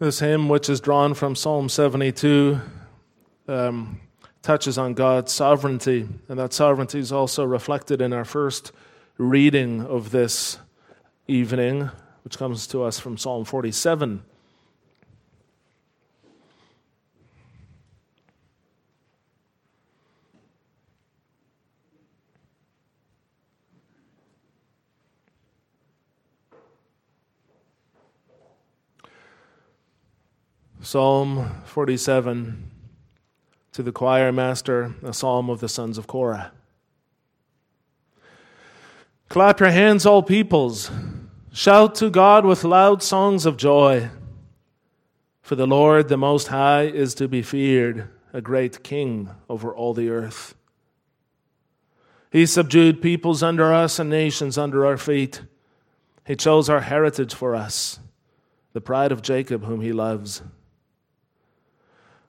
This hymn, which is drawn from Psalm 72, um, touches on God's sovereignty, and that sovereignty is also reflected in our first reading of this evening, which comes to us from Psalm 47. Psalm 47 to the choir master, a psalm of the sons of Korah. Clap your hands, all peoples. Shout to God with loud songs of joy. For the Lord, the Most High, is to be feared, a great king over all the earth. He subdued peoples under us and nations under our feet. He chose our heritage for us, the pride of Jacob, whom he loves.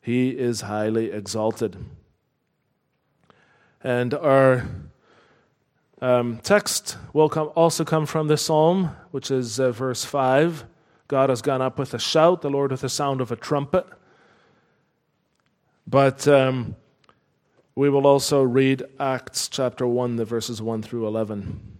He is highly exalted. And our um, text will come, also come from this psalm, which is uh, verse 5. God has gone up with a shout, the Lord with the sound of a trumpet. But um, we will also read Acts chapter 1, the verses 1 through 11.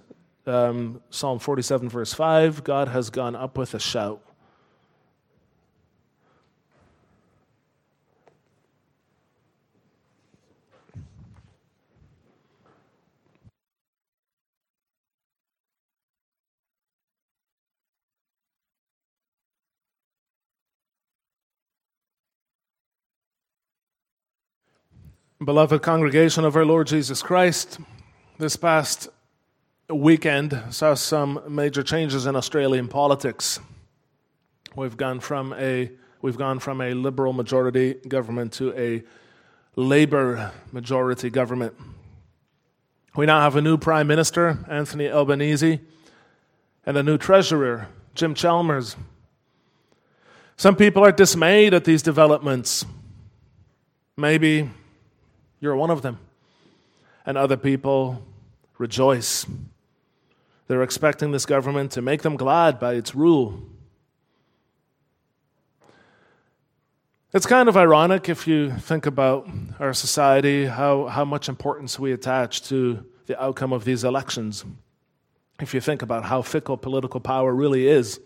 um, Psalm 47, verse 5 God has gone up with a shout. Beloved congregation of our Lord Jesus Christ, this past weekend saw some major changes in Australian politics. We've gone from a we've gone from a liberal majority government to a Labour majority government. We now have a new Prime Minister, Anthony Albanese, and a new Treasurer, Jim Chalmers. Some people are dismayed at these developments. Maybe you're one of them. And other people rejoice. They're expecting this government to make them glad by its rule. It's kind of ironic if you think about our society, how, how much importance we attach to the outcome of these elections. If you think about how fickle political power really is.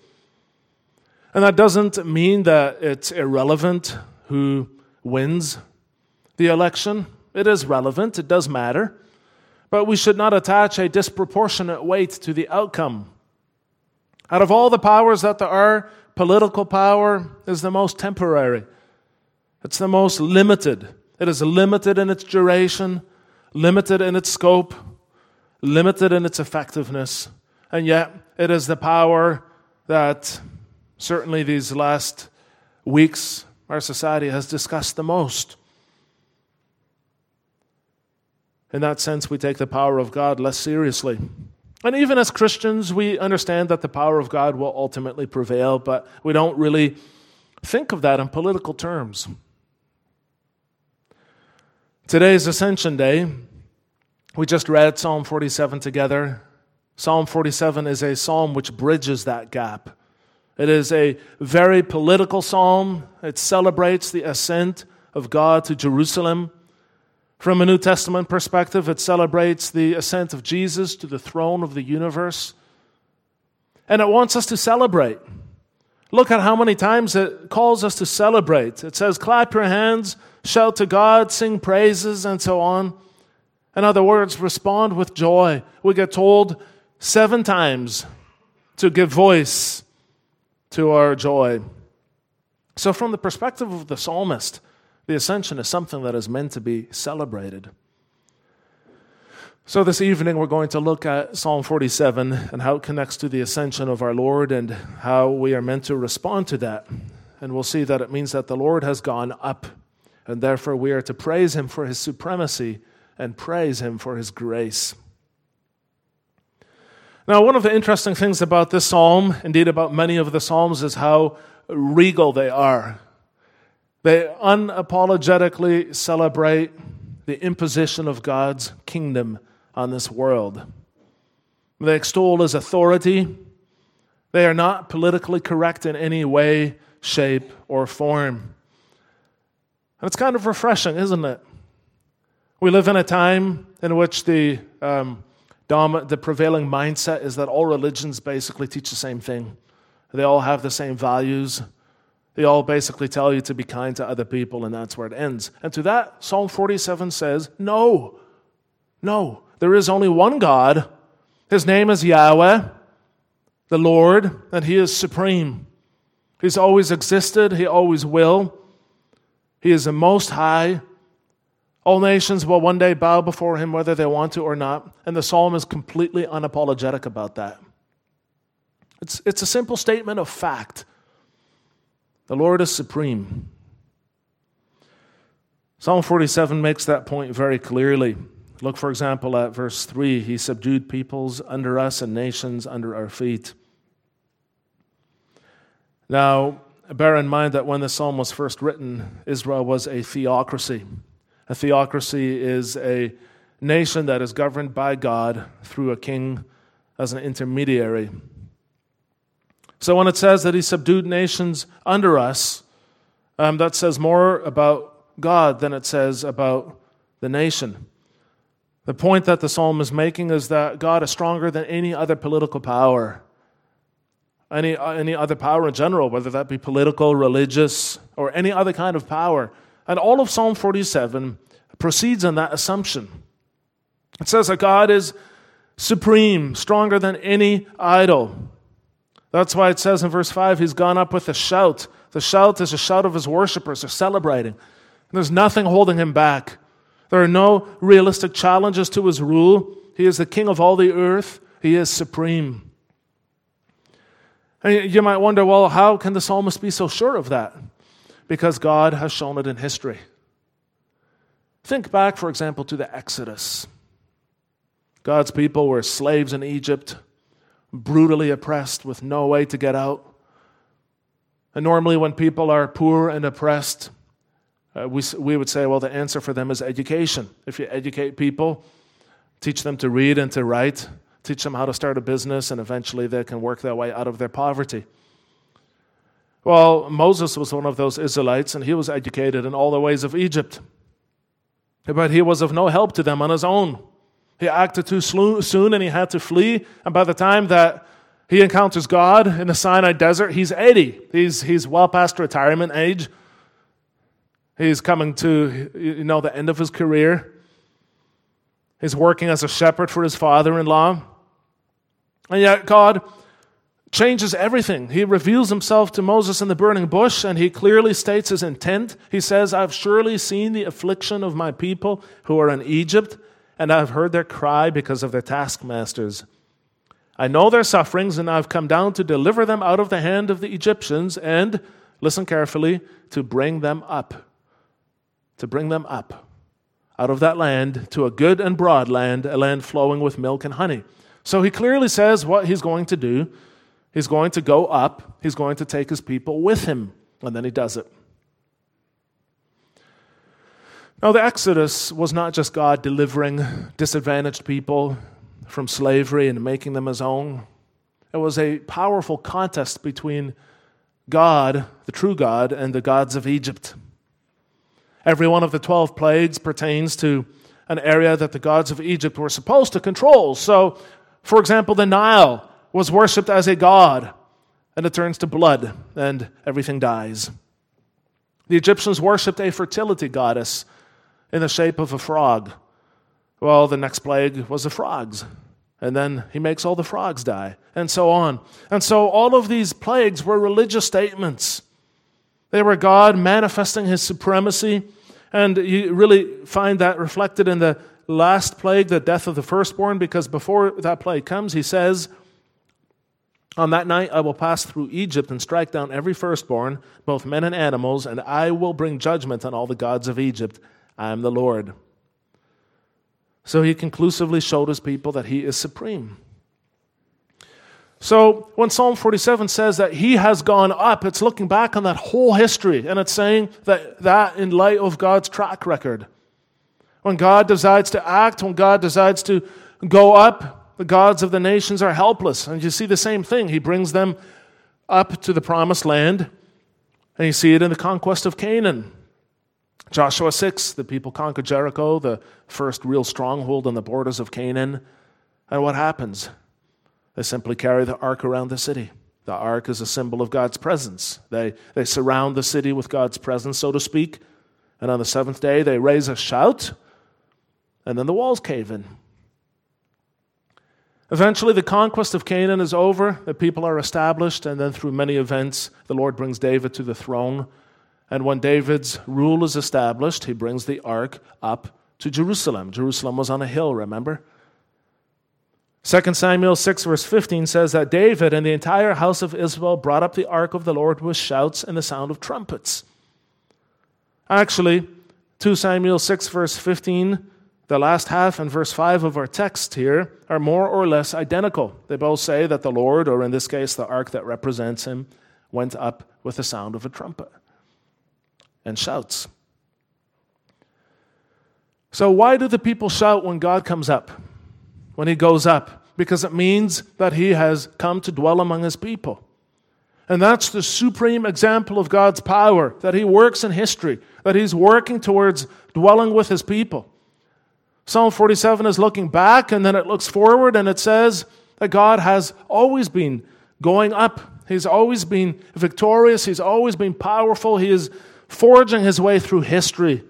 And that doesn't mean that it's irrelevant who wins the election. It is relevant, it does matter, but we should not attach a disproportionate weight to the outcome. Out of all the powers that there are, political power is the most temporary. It's the most limited. It is limited in its duration, limited in its scope, limited in its effectiveness. And yet, it is the power that certainly these last weeks our society has discussed the most. In that sense, we take the power of God less seriously. And even as Christians, we understand that the power of God will ultimately prevail, but we don't really think of that in political terms. Today is Ascension Day. We just read Psalm 47 together. Psalm 47 is a psalm which bridges that gap. It is a very political psalm. It celebrates the ascent of God to Jerusalem. From a New Testament perspective, it celebrates the ascent of Jesus to the throne of the universe. And it wants us to celebrate. Look at how many times it calls us to celebrate. It says, clap your hands, shout to God, sing praises, and so on. In other words, respond with joy. We get told seven times to give voice to our joy. So, from the perspective of the psalmist, the ascension is something that is meant to be celebrated. So, this evening we're going to look at Psalm 47 and how it connects to the ascension of our Lord and how we are meant to respond to that. And we'll see that it means that the Lord has gone up, and therefore we are to praise Him for His supremacy and praise Him for His grace. Now, one of the interesting things about this psalm, indeed about many of the psalms, is how regal they are. They unapologetically celebrate the imposition of God's kingdom on this world. They extol his authority. They are not politically correct in any way, shape, or form. And it's kind of refreshing, isn't it? We live in a time in which the, um, dom- the prevailing mindset is that all religions basically teach the same thing. They all have the same values, they all basically tell you to be kind to other people, and that's where it ends. And to that, Psalm 47 says, No, no, there is only one God. His name is Yahweh, the Lord, and He is supreme. He's always existed, He always will. He is the Most High. All nations will one day bow before Him, whether they want to or not. And the psalm is completely unapologetic about that. It's, it's a simple statement of fact. The Lord is supreme. Psalm 47 makes that point very clearly. Look, for example, at verse 3 He subdued peoples under us and nations under our feet. Now, bear in mind that when the psalm was first written, Israel was a theocracy. A theocracy is a nation that is governed by God through a king as an intermediary. So when it says that he subdued nations under us, um, that says more about God than it says about the nation. The point that the psalm is making is that God is stronger than any other political power, any, any other power in general, whether that be political, religious, or any other kind of power. And all of Psalm 47 proceeds on that assumption. It says that God is supreme, stronger than any idol. That's why it says in verse 5 he's gone up with a shout. The shout is a shout of his worshippers. They're celebrating. And there's nothing holding him back. There are no realistic challenges to his rule. He is the king of all the earth, he is supreme. And you might wonder, well, how can the psalmist be so sure of that? Because God has shown it in history. Think back, for example, to the Exodus. God's people were slaves in Egypt brutally oppressed with no way to get out. And normally, when people are poor and oppressed, uh, we, we would say, well, the answer for them is education. If you educate people, teach them to read and to write, teach them how to start a business, and eventually they can work their way out of their poverty. Well, Moses was one of those Israelites, and he was educated in all the ways of Egypt. But he was of no help to them on his own. He acted too soon and he had to flee. And by the time that he encounters God in the Sinai desert, he's 80. He's, he's well past retirement age. He's coming to, you know, the end of his career. He's working as a shepherd for his father in law. And yet, God changes everything. He reveals himself to Moses in the burning bush, and he clearly states his intent. He says, I've surely seen the affliction of my people who are in Egypt, and I've heard their cry because of their taskmasters. I know their sufferings, and I've come down to deliver them out of the hand of the Egyptians, and, listen carefully, to bring them up. To bring them up out of that land to a good and broad land, a land flowing with milk and honey. So he clearly says what he's going to do. He's going to go up, he's going to take his people with him, and then he does it. Now, the Exodus was not just God delivering disadvantaged people from slavery and making them his own. It was a powerful contest between God, the true God, and the gods of Egypt. Every one of the 12 plagues pertains to an area that the gods of Egypt were supposed to control. So, for example, the Nile was worshipped as a god, and it turns to blood, and everything dies. The Egyptians worshipped a fertility goddess in the shape of a frog. Well, the next plague was the frogs. And then he makes all the frogs die, and so on. And so all of these plagues were religious statements. They were God manifesting his supremacy. And you really find that reflected in the last plague, the death of the firstborn, because before that plague comes, he says, on that night I will pass through Egypt and strike down every firstborn, both men and animals, and I will bring judgment on all the gods of Egypt. I am the Lord. So he conclusively showed his people that he is supreme. So when Psalm 47 says that he has gone up, it's looking back on that whole history and it's saying that that in light of God's track record. When God decides to act, when God decides to go up, the gods of the nations are helpless. And you see the same thing. He brings them up to the promised land, and you see it in the conquest of Canaan. Joshua 6, the people conquer Jericho, the first real stronghold on the borders of Canaan. And what happens? They simply carry the ark around the city. The ark is a symbol of God's presence. They, they surround the city with God's presence, so to speak. And on the seventh day, they raise a shout, and then the walls cave in. Eventually, the conquest of Canaan is over, the people are established, and then through many events, the Lord brings David to the throne. And when David's rule is established, he brings the ark up to Jerusalem. Jerusalem was on a hill, remember? 2 Samuel 6, verse 15 says that David and the entire house of Israel brought up the ark of the Lord with shouts and the sound of trumpets. Actually, 2 Samuel 6, verse 15 the last half and verse 5 of our text here are more or less identical. They both say that the Lord, or in this case, the ark that represents him, went up with the sound of a trumpet and shouts. So, why do the people shout when God comes up, when he goes up? Because it means that he has come to dwell among his people. And that's the supreme example of God's power, that he works in history, that he's working towards dwelling with his people. Psalm 47 is looking back and then it looks forward and it says that God has always been going up. He's always been victorious. He's always been powerful. He is forging his way through history,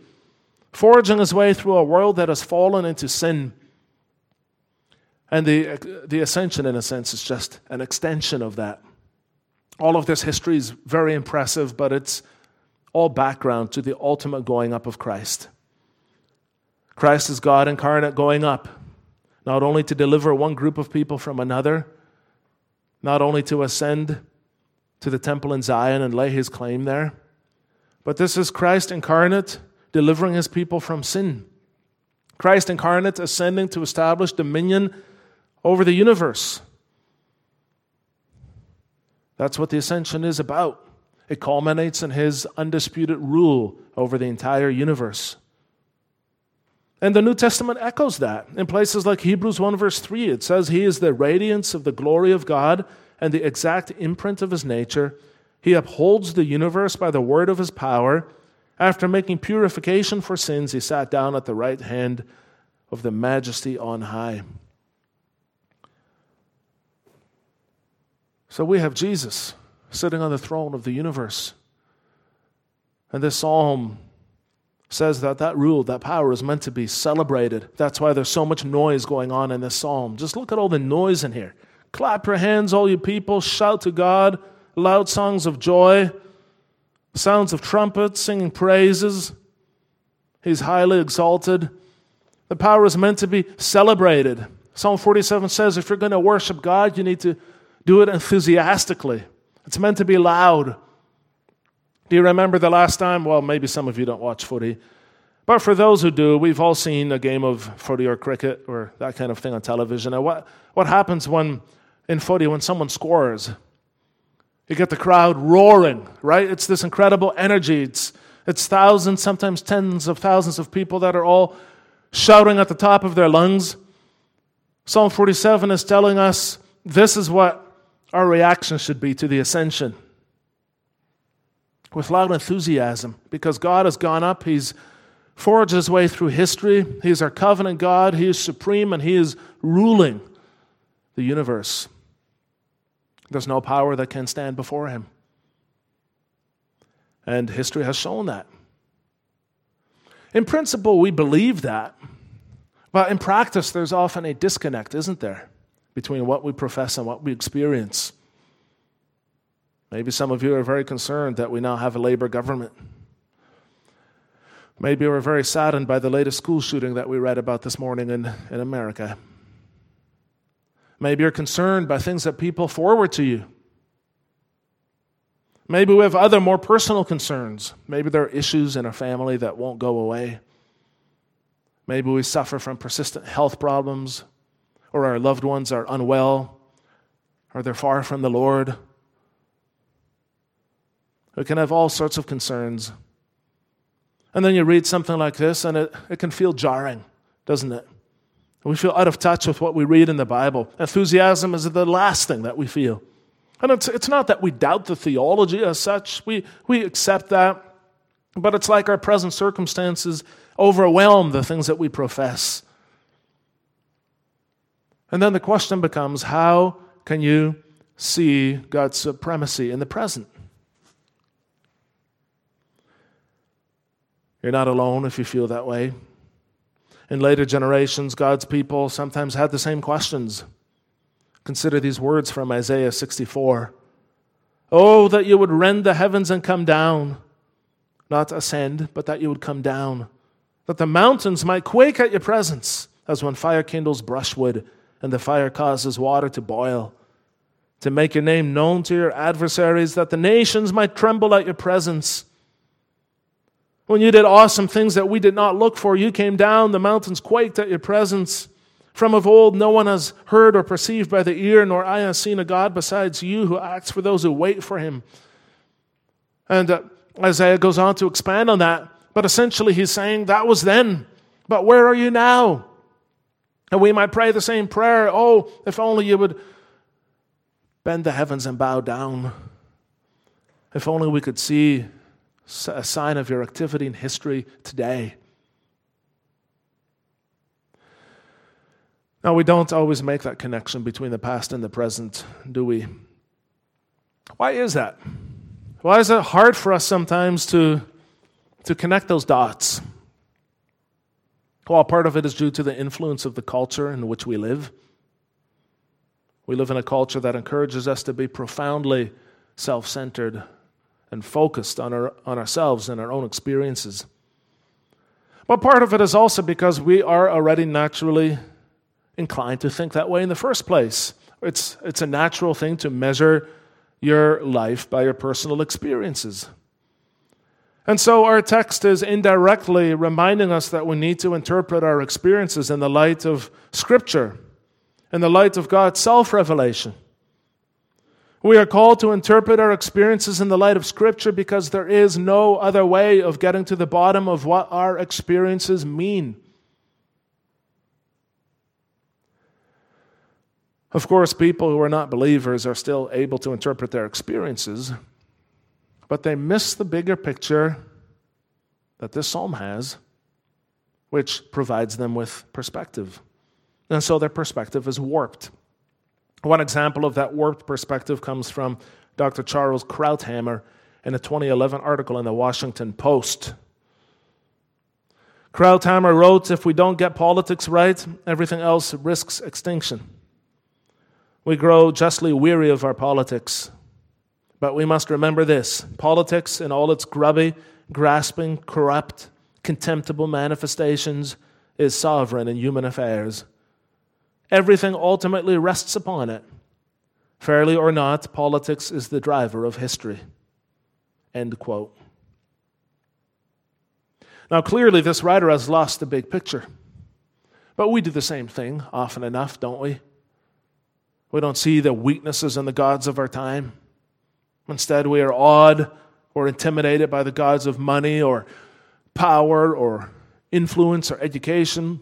forging his way through a world that has fallen into sin. And the, the ascension, in a sense, is just an extension of that. All of this history is very impressive, but it's all background to the ultimate going up of Christ. Christ is God incarnate going up, not only to deliver one group of people from another, not only to ascend to the temple in Zion and lay his claim there, but this is Christ incarnate delivering his people from sin. Christ incarnate ascending to establish dominion over the universe. That's what the ascension is about. It culminates in his undisputed rule over the entire universe. And the New Testament echoes that. In places like Hebrews 1, verse 3, it says, He is the radiance of the glory of God and the exact imprint of His nature. He upholds the universe by the word of His power. After making purification for sins, He sat down at the right hand of the majesty on high. So we have Jesus sitting on the throne of the universe. And this psalm says that that rule, that power is meant to be celebrated. That's why there's so much noise going on in this psalm. Just look at all the noise in here. Clap your hands, all you people, shout to God, loud songs of joy, sounds of trumpets, singing praises. He's highly exalted. The power is meant to be celebrated. Psalm 47 says if you're going to worship God, you need to do it enthusiastically. It's meant to be loud. Do you remember the last time? Well, maybe some of you don't watch footy. But for those who do, we've all seen a game of footy or cricket or that kind of thing on television. And what, what happens when in footy when someone scores? You get the crowd roaring, right? It's this incredible energy. It's, it's thousands, sometimes tens of thousands of people that are all shouting at the top of their lungs. Psalm 47 is telling us this is what our reaction should be to the ascension with loud enthusiasm because God has gone up. He's forged his way through history. He's our covenant God. He is supreme and he is ruling the universe. There's no power that can stand before him. And history has shown that. In principle, we believe that. But in practice, there's often a disconnect, isn't there, between what we profess and what we experience. Maybe some of you are very concerned that we now have a labor government. Maybe we're very saddened by the latest school shooting that we read about this morning in, in America. Maybe you're concerned by things that people forward to you. Maybe we have other more personal concerns. Maybe there are issues in our family that won't go away. Maybe we suffer from persistent health problems, or our loved ones are unwell, or they're far from the Lord. We can have all sorts of concerns. And then you read something like this, and it, it can feel jarring, doesn't it? We feel out of touch with what we read in the Bible. Enthusiasm is the last thing that we feel. And it's, it's not that we doubt the theology as such, we, we accept that. But it's like our present circumstances overwhelm the things that we profess. And then the question becomes how can you see God's supremacy in the present? You're not alone if you feel that way. In later generations, God's people sometimes had the same questions. Consider these words from Isaiah 64 Oh, that you would rend the heavens and come down, not ascend, but that you would come down, that the mountains might quake at your presence, as when fire kindles brushwood and the fire causes water to boil, to make your name known to your adversaries, that the nations might tremble at your presence. When you did awesome things that we did not look for, you came down, the mountains quaked at your presence. From of old, no one has heard or perceived by the ear, nor eye has seen a God besides you who acts for those who wait for him. And uh, Isaiah goes on to expand on that, but essentially he's saying that was then, but where are you now? And we might pray the same prayer oh, if only you would bend the heavens and bow down. If only we could see a sign of your activity in history today. Now, we don't always make that connection between the past and the present, do we? Why is that? Why is it hard for us sometimes to, to connect those dots? Well, part of it is due to the influence of the culture in which we live. We live in a culture that encourages us to be profoundly self centered and focused on, our, on ourselves and our own experiences. But part of it is also because we are already naturally inclined to think that way in the first place. It's, it's a natural thing to measure your life by your personal experiences. And so our text is indirectly reminding us that we need to interpret our experiences in the light of Scripture, in the light of God's self revelation. We are called to interpret our experiences in the light of Scripture because there is no other way of getting to the bottom of what our experiences mean. Of course, people who are not believers are still able to interpret their experiences, but they miss the bigger picture that this psalm has, which provides them with perspective. And so their perspective is warped. One example of that warped perspective comes from Dr. Charles Krauthammer in a 2011 article in the Washington Post. Krauthammer wrote If we don't get politics right, everything else risks extinction. We grow justly weary of our politics. But we must remember this politics, in all its grubby, grasping, corrupt, contemptible manifestations, is sovereign in human affairs. Everything ultimately rests upon it. Fairly or not, politics is the driver of history. End quote. Now, clearly, this writer has lost the big picture. But we do the same thing often enough, don't we? We don't see the weaknesses and the gods of our time. Instead, we are awed or intimidated by the gods of money or power or influence or education.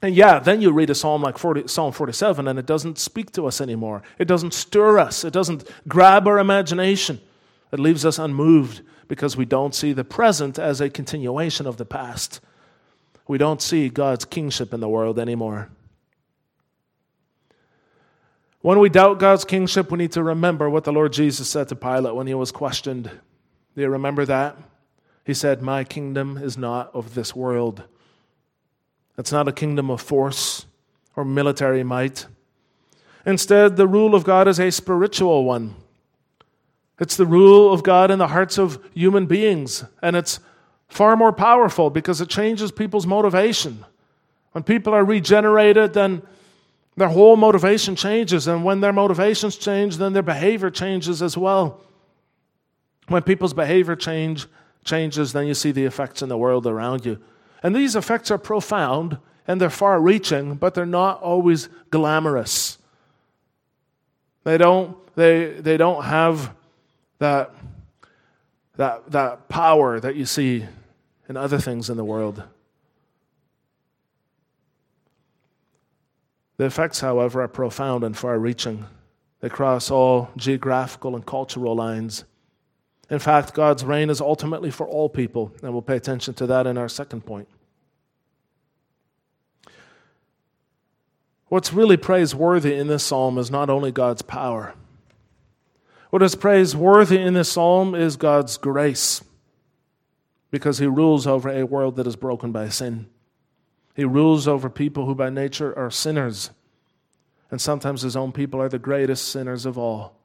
And yeah, then you read a psalm like 40, Psalm 47 and it doesn't speak to us anymore. It doesn't stir us. It doesn't grab our imagination. It leaves us unmoved because we don't see the present as a continuation of the past. We don't see God's kingship in the world anymore. When we doubt God's kingship, we need to remember what the Lord Jesus said to Pilate when he was questioned. Do you remember that? He said, My kingdom is not of this world. It's not a kingdom of force or military might. Instead, the rule of God is a spiritual one. It's the rule of God in the hearts of human beings, and it's far more powerful because it changes people's motivation. When people are regenerated, then their whole motivation changes, and when their motivations change, then their behavior changes as well. When people's behavior change changes, then you see the effects in the world around you. And these effects are profound and they're far reaching, but they're not always glamorous. They don't, they, they don't have that, that, that power that you see in other things in the world. The effects, however, are profound and far reaching. They cross all geographical and cultural lines. In fact, God's reign is ultimately for all people, and we'll pay attention to that in our second point. What's really praiseworthy in this psalm is not only God's power what is praiseworthy in this psalm is God's grace, because He rules over a world that is broken by sin. He rules over people who by nature are sinners, and sometimes His own people are the greatest sinners of all.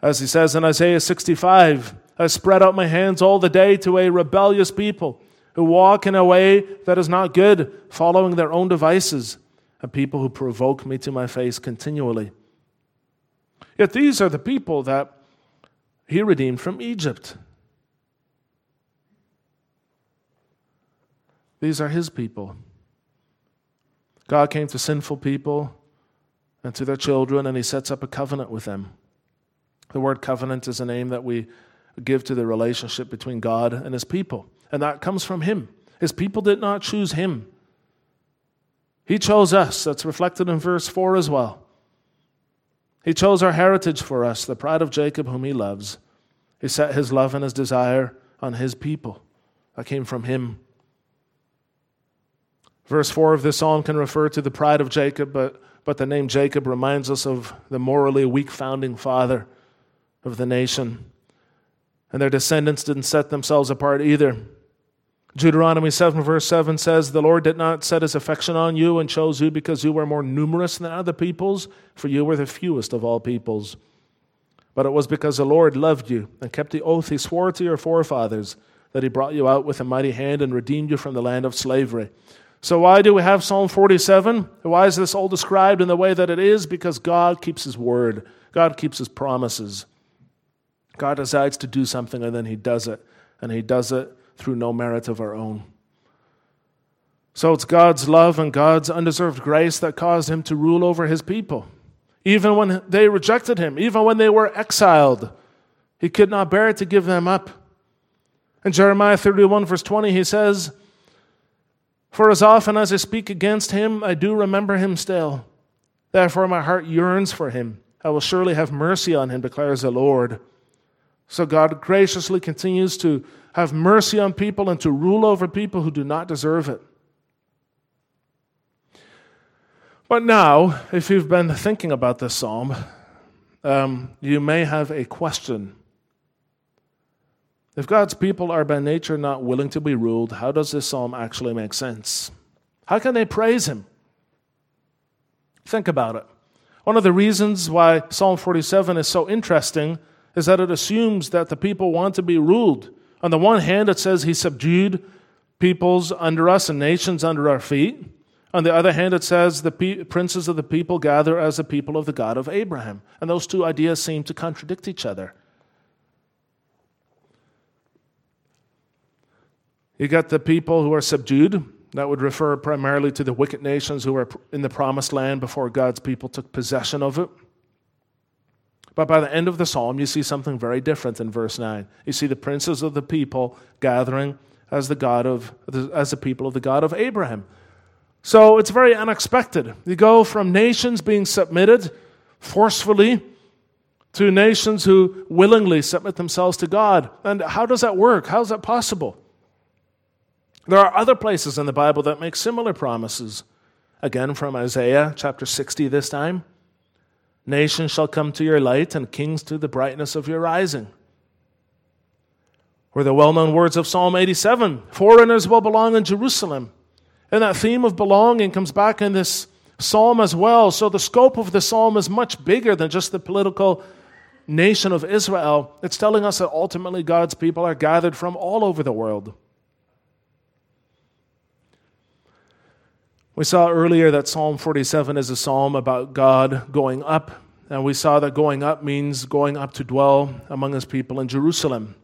As He says in Isaiah 65, I spread out my hands all the day to a rebellious people who walk in a way that is not good, following their own devices, a people who provoke me to my face continually. Yet these are the people that he redeemed from Egypt. These are his people. God came to sinful people and to their children, and he sets up a covenant with them. The word covenant is a name that we give to the relationship between God and his people, and that comes from him. His people did not choose him, he chose us. That's reflected in verse 4 as well. He chose our heritage for us, the pride of Jacob, whom he loves. He set his love and his desire on his people. That came from him. Verse 4 of this psalm can refer to the pride of Jacob, but, but the name Jacob reminds us of the morally weak founding father of the nation. And their descendants didn't set themselves apart either. Deuteronomy 7, verse 7 says, The Lord did not set his affection on you and chose you because you were more numerous than other peoples, for you were the fewest of all peoples. But it was because the Lord loved you and kept the oath he swore to your forefathers that he brought you out with a mighty hand and redeemed you from the land of slavery. So, why do we have Psalm 47? Why is this all described in the way that it is? Because God keeps his word, God keeps his promises. God decides to do something and then he does it. And he does it through no merit of our own. So it's God's love and God's undeserved grace that caused him to rule over his people. Even when they rejected him, even when they were exiled, he could not bear to give them up. In Jeremiah 31, verse 20, he says, For as often as I speak against him, I do remember him still. Therefore, my heart yearns for him. I will surely have mercy on him, declares the Lord. So God graciously continues to have mercy on people and to rule over people who do not deserve it. But now, if you've been thinking about this psalm, um, you may have a question. If God's people are by nature not willing to be ruled, how does this psalm actually make sense? How can they praise Him? Think about it. One of the reasons why Psalm 47 is so interesting is that it assumes that the people want to be ruled. On the one hand, it says He subdued peoples under us and nations under our feet. On the other hand, it says the princes of the people gather as the people of the God of Abraham. And those two ideas seem to contradict each other. You got the people who are subdued. That would refer primarily to the wicked nations who were in the promised land before God's people took possession of it. But by the end of the psalm, you see something very different in verse 9. You see the princes of the people gathering as the God of as the people of the God of Abraham. So it's very unexpected. You go from nations being submitted forcefully to nations who willingly submit themselves to God. And how does that work? How is that possible? There are other places in the Bible that make similar promises. Again, from Isaiah chapter 60 this time. Nations shall come to your light, and kings to the brightness of your rising. Or the well known words of Psalm 87 Foreigners will belong in Jerusalem. And that theme of belonging comes back in this psalm as well. So the scope of the psalm is much bigger than just the political nation of Israel. It's telling us that ultimately God's people are gathered from all over the world. We saw earlier that Psalm 47 is a psalm about God going up, and we saw that going up means going up to dwell among his people in Jerusalem.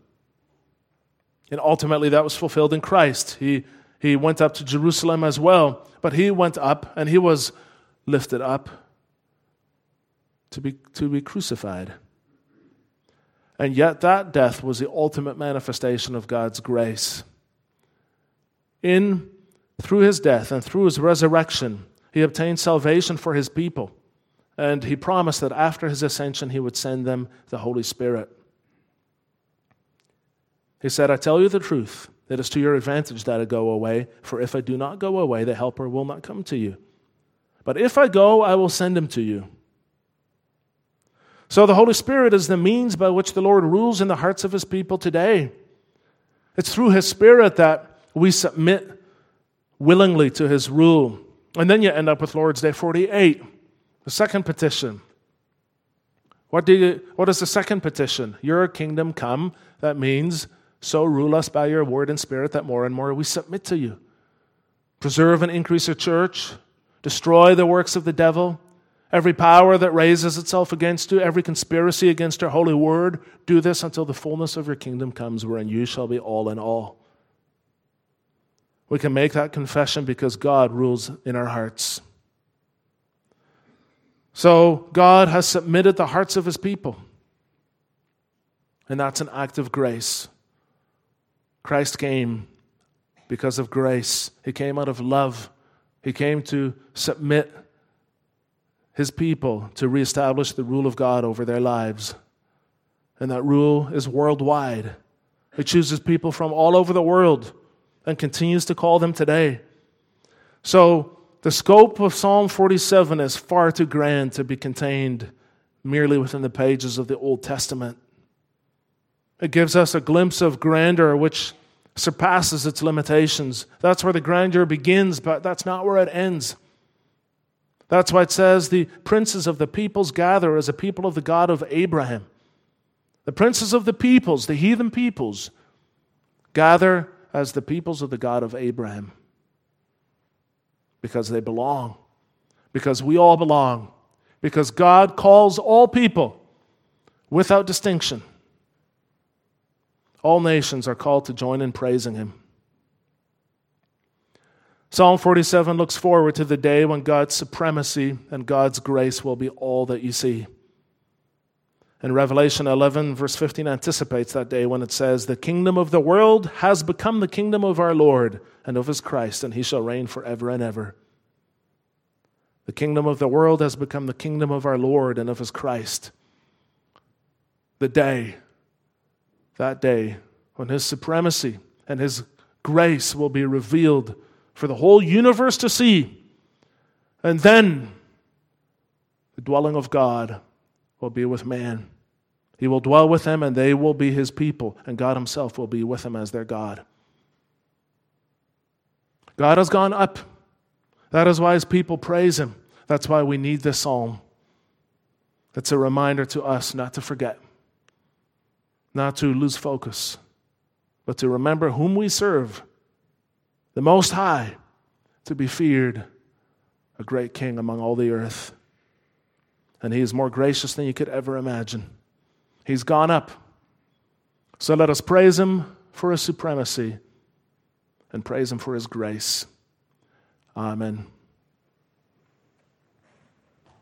And ultimately, that was fulfilled in Christ. He, he went up to Jerusalem as well, but he went up and he was lifted up to be, to be crucified. And yet, that death was the ultimate manifestation of God's grace. In through his death and through his resurrection, he obtained salvation for his people. And he promised that after his ascension, he would send them the Holy Spirit. He said, I tell you the truth. It is to your advantage that I go away, for if I do not go away, the Helper will not come to you. But if I go, I will send him to you. So the Holy Spirit is the means by which the Lord rules in the hearts of his people today. It's through his Spirit that we submit willingly to his rule. And then you end up with Lord's Day 48, the second petition. What, do you, what is the second petition? Your kingdom come. That means, so rule us by your word and spirit that more and more we submit to you. Preserve and increase your church. Destroy the works of the devil. Every power that raises itself against you, every conspiracy against your holy word, do this until the fullness of your kingdom comes, wherein you shall be all in all. We can make that confession because God rules in our hearts. So, God has submitted the hearts of his people. And that's an act of grace. Christ came because of grace, He came out of love. He came to submit His people to reestablish the rule of God over their lives. And that rule is worldwide. He chooses people from all over the world and continues to call them today. So, the scope of Psalm 47 is far too grand to be contained merely within the pages of the Old Testament. It gives us a glimpse of grandeur which surpasses its limitations. That's where the grandeur begins, but that's not where it ends. That's why it says the princes of the peoples gather as a people of the God of Abraham. The princes of the peoples, the heathen peoples, gather as the peoples of the God of Abraham because they belong, because we all belong, because God calls all people without distinction. All nations are called to join in praising Him. Psalm 47 looks forward to the day when God's supremacy and God's grace will be all that you see. And Revelation 11, verse 15, anticipates that day when it says, The kingdom of the world has become the kingdom of our Lord and of his Christ, and he shall reign forever and ever. The kingdom of the world has become the kingdom of our Lord and of his Christ. The day, that day, when his supremacy and his grace will be revealed for the whole universe to see. And then the dwelling of God will be with man He will dwell with them, and they will be his people, and God himself will be with them as their God. God has gone up. That is why his people praise him. That's why we need this psalm. It's a reminder to us not to forget, not to lose focus, but to remember whom we serve, the Most High, to be feared, a great King among all the earth. And he is more gracious than you could ever imagine. He's gone up. So let us praise him for his supremacy and praise him for his grace. Amen.